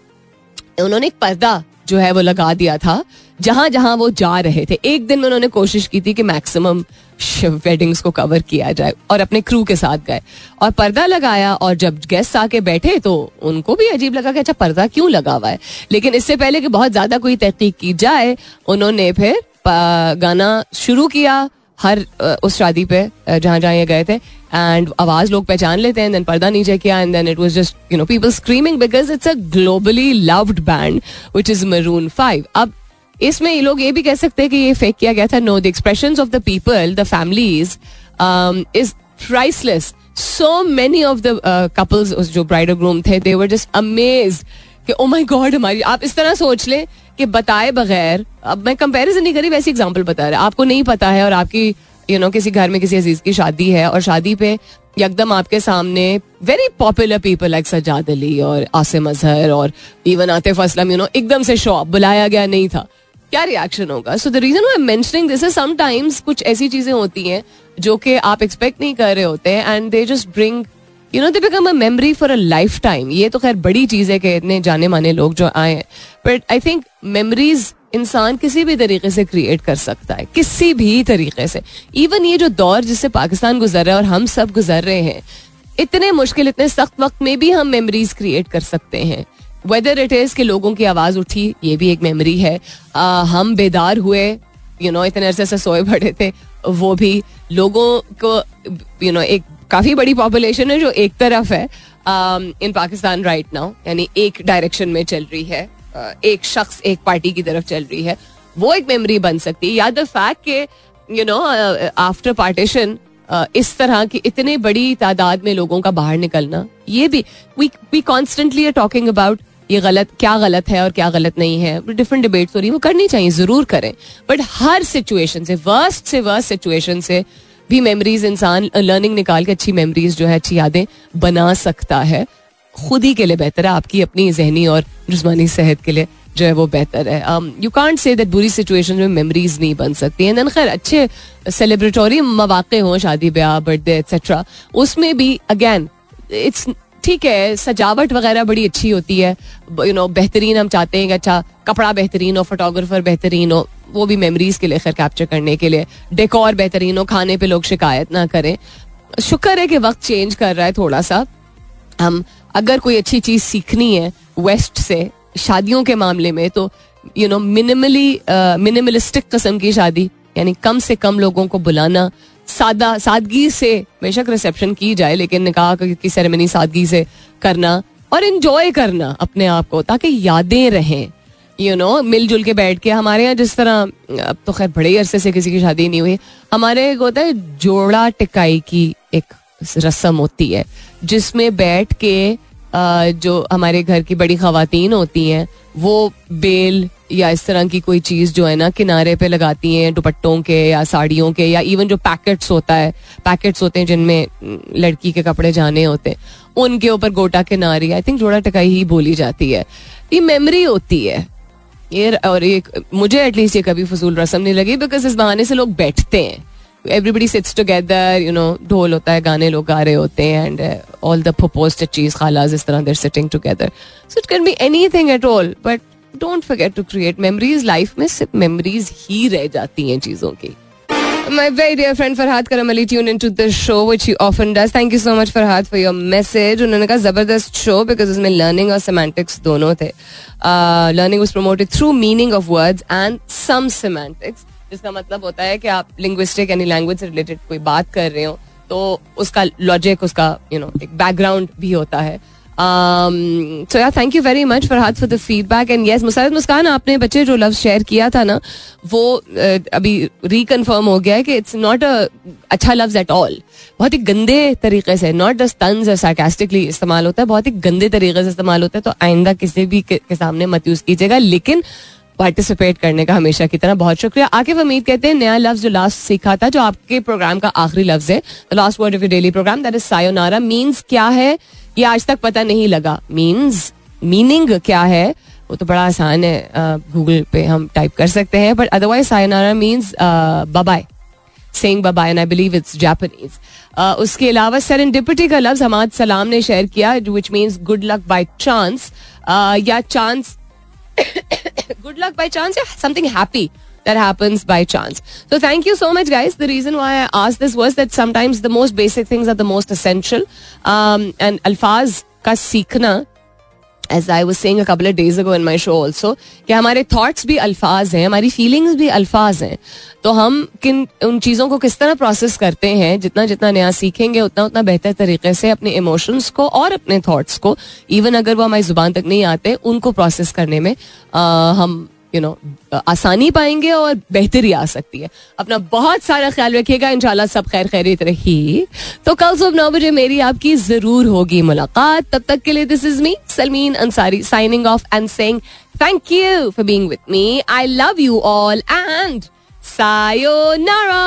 उन्होंने एक पर्दा जो है वो लगा दिया था, जहाँ जहाँ वो जा रहे थे। एक दिन उन्होंने कोशिश की थी कि मैक्सिमम वेडिंग्स को कवर किया जाए और अपने क्रू के साथ गए। और पर्दा लगाया और जब गेस्ट आके बैठे तो उनको भी अजीब लगा कि अच्छा पर्दा क्यों लगा हुआ है? लेकिन इससे पहले कि बहुत ज़्यादा कोई तहकीक की जाए, उन्होंने फिर गाना शुरू किया हर उस शादी पे जहाँ जहाँ ये गए थे। एंड आवाज़ लोग पहचान लेते हैं देन पर्दा नीचे किया and then it was just you know people screaming because it's a globally loved band which is Maroon Five अब इसमें ये लोग ये भी कह सकते हैं कि ये फेक किया गया था। No the expression of the people the families is priceless so many of the couples जो ब्राइड ग्रूम थे दे वर जस्ट अमेज कि ओ माय गॉड हमारी आप इस तरह सोच लें कि बताए बगैर, अब मैं कंपैरिजन नहीं करी वैसी एग्जांपल बता रहा आपको नहीं पता है और आपकी यू नो किसी घर में किसी अज़ीज़ की शादी है और शादी पे यकदम आपके सामने very popular people like Sajjad Ali और आसिम अजहर और even Atif Aslam you know एकदम से शो बुलाया गया नहीं था। क्या रिएक्शन होगा? So the reason I mentioning this is sometimes कुछ ऐसी चीज़ें होती हैं जो कि आप एक्सपेक्ट नहीं कर रहे होते हैं and they just bring you know they become a memory for a lifetime ये तो खैर बड़ी चीज़ है कि इतने जाने माने लोग जो आए हैं। बट आई थिंक मेमोरीज इंसान किसी भी तरीके से क्रिएट कर सकता है किसी भी तरीके से। इवन ये जो दौर जिससे पाकिस्तान गुजर रहा है और हम सब गुजर रहे हैं इतने मुश्किल इतने सख्त वक्त में भी हम मेमोरीज क्रिएट कर सकते हैं। वेदर इट इज़ के लोगों की आवाज़ उठी ये भी एक मेमोरी है। आ, हम बेदार हुए यू नो इतने अरसे से सोए पड़े थे वो भी लोगों को यू नो एक काफ़ी बड़ी पॉपुलेशन है जो एक तरफ़ है इन पाकिस्तान राइट नाउ यानी एक डायरेक्शन में चल रही है। एक शख्स एक पार्टी की तरफ़ चल रही है। वो एक मेमोरी बन सकती है। या द फैक्ट के यू नो आफ्टर पार्टीशन इस तरह की इतने बड़ी तादाद में लोगों का बाहर निकलना, ये भी we we constantly talking about ये गलत, क्या गलत है और क्या गलत नहीं है। डिफरेंट डिबेट्स हो रही है। वो करनी चाहिए, ज़रूर करें। बट हर सिचुएशन से वर्स्ट से वर्स्ट सिचुएशन से भी मेमोरीज इंसान लर्निंग निकाल के अच्छी मेमोरीज जो है, अच्छी यादें बना सकता है। खुद ही के लिए बेहतर है, आपकी अपनी जहनी और जिसमानी सेहत के लिए जो है वो बेहतर है। यू कॉन्ट से दैट बुरी सिचुएशन में मेमोरीज नहीं बन सकती। हैं खैर, अच्छे सेलिब्रेटोरी मौाक़े हों, शादी ब्याह बर्थडे एक्सेट्रा उसमें भी अगेन इट्स ठीक है, सजावट वगैरह बड़ी अच्छी होती है। यू नो बेहतरीन हम चाहते हैं कि अच्छा कपड़ा बेहतरीन हो फोटोग्राफर बेहतरीन हो, वो भी मेमोरीज के लिए खैर कैप्चर करने के लिए। डेकोर बेहतरीन हो, खाने पे लोग शिकायत ना करें। शुक्र है कि वक्त चेंज कर रहा है थोड़ा सा। हम अगर कोई अच्छी चीज़ सीखनी है वेस्ट से शादियों के मामले में तो यू नो मिनिमली मिनिमलिस्टिक किस्म की शादी, यानी कम से कम लोगों को बुलाना, सादा, सादगी से बेशक रिसेप्शन की जाए, लेकिन निकाह की सेरेमनी सादगी से करना और इन्जॉय करना अपने आप को, ताकि यादें रहें। यू नो मिलजुल के बैठ के हमारे यहाँ जिस तरह, अब तो खैर बड़े अरसे से किसी की शादी नहीं हुई, हमारे एक होता है जोड़ा टिकाई की एक रस्म होती है, जिसमें बैठ के जो हमारे घर की बड़ी खातन होती हैं, वो बेल या इस तरह की कोई चीज़ जो है ना, किनारे पे लगाती हैं, दुपट्टों के या साड़ियों के, या इवन जो पैकेट्स होता है, पैकेट्स होते हैं जिनमें लड़की के कपड़े जाने होते हैं, उनके ऊपर गोटा किनारी आई थिंक जोड़ा टकाई ही बोली जाती है। ये मेमोरी होती है। ये और एक, मुझे एटलीस्ट ये कभी फजूल रस्म नहीं लगी बिकॉज़ इस बहाने से लोग बैठते हैं। Everybody sits together you know ढोल होता है गाने लोग गा रहे होते हैं एंड ऑल द प्रपोज चीज़ खालाज इस तरह there sitting together so it can be anything at all but don't forget to create memories life में सिर्फ़ मेमोरीज ही रह जाती हैं चीज़ों की My very dear friend Farhad Karamali tuned into the show, which he often does. Thank you so much, Farhad, for your message. उन्होंने कहा ज़बरदस्त शो बिकॉज़ उसमें लर्निंग और सेमेंटिक्स दोनों थे learning was promoted through meaning of words and some semantics जिसका मतलब होता है कि आप लिंग्विस्टिक यानी लैंग्वेज से रिलेटेड कोई बात कर रहे हो तो उसका लॉजिक उसका यू नो एक बैकग्राउंड भी होता है। So yeah thank you very much for हाथ for the feedback and yes Musarrat Muskan आपने बच्चे जो लफ्ज शेयर किया था ना वो uh, अभी रिकन्फर्म हो गया है कि इट्स नॉट अ अच्छा लफ्ज एट ऑल बहुत ही गंदे तरीके से नॉट जस्ट तंज सार्केस्टिकली इस्तेमाल होता है बहुत ही गंदे तरीके से इस्तेमाल होता है तो आइंदा किसी भी के सामने मत यूज़ कीजिएगा। लेकिन पार्टिसिपेट करने का हमेशा की तरह बहुत शुक्रिया। आके उम्मीद कहते हैं, नया लफ्ज जो लास्ट सीखा था, जो आपके प्रोग्राम का आखिरी लफ्ज है the last word of your daily program that is sayonara means क्या है? ये आज तक पता नहीं लगा। मीन्स मीनिंग क्या है? वो तो बड़ा आसान है गूगल पे हम टाइप कर सकते हैं but otherwise sayonara means bye bye saying bye bye and I believe it's Japanese उसके अलावा सेरेंडिपिटी का लफ्ज हमाद सलाम ने शेयर किया which means good luck by chance या chance good luck by chance or something happy that happens by chance. So thank you so much, guys. The reason why I asked this was that sometimes the most basic things are the most essential. Um, and alfaz ka seekhna as I was saying couple days ago in my show also कि हमारे thoughts भी अल्फाज हैं हमारी feelings भी अल्फाज हैं। तो हम किन उन चीज़ों को किस तरह प्रोसेस करते हैं जितना जितना नया सीखेंगे उतना उतना बेहतर तरीके से अपने इमोशंस को और अपने थाट्स को इवन अगर वो हमारी ज़ुबान तक नहीं आते उनको प्रोसेस करने में आ, हम यू नो आसानी पाएँगे और बेहतरी आ सकती है। अपना बहुत सारा ख्याल रखिएगा, इंशाल्लाह सब खैर खैरित रही। तो कल सुबह नौ बजे मेरी आपकी ज़रूर होगी मुलाकात। तब तक के लिए this is me Salmeen Ansari signing off and saying thank you for being with me I love you all and sayonara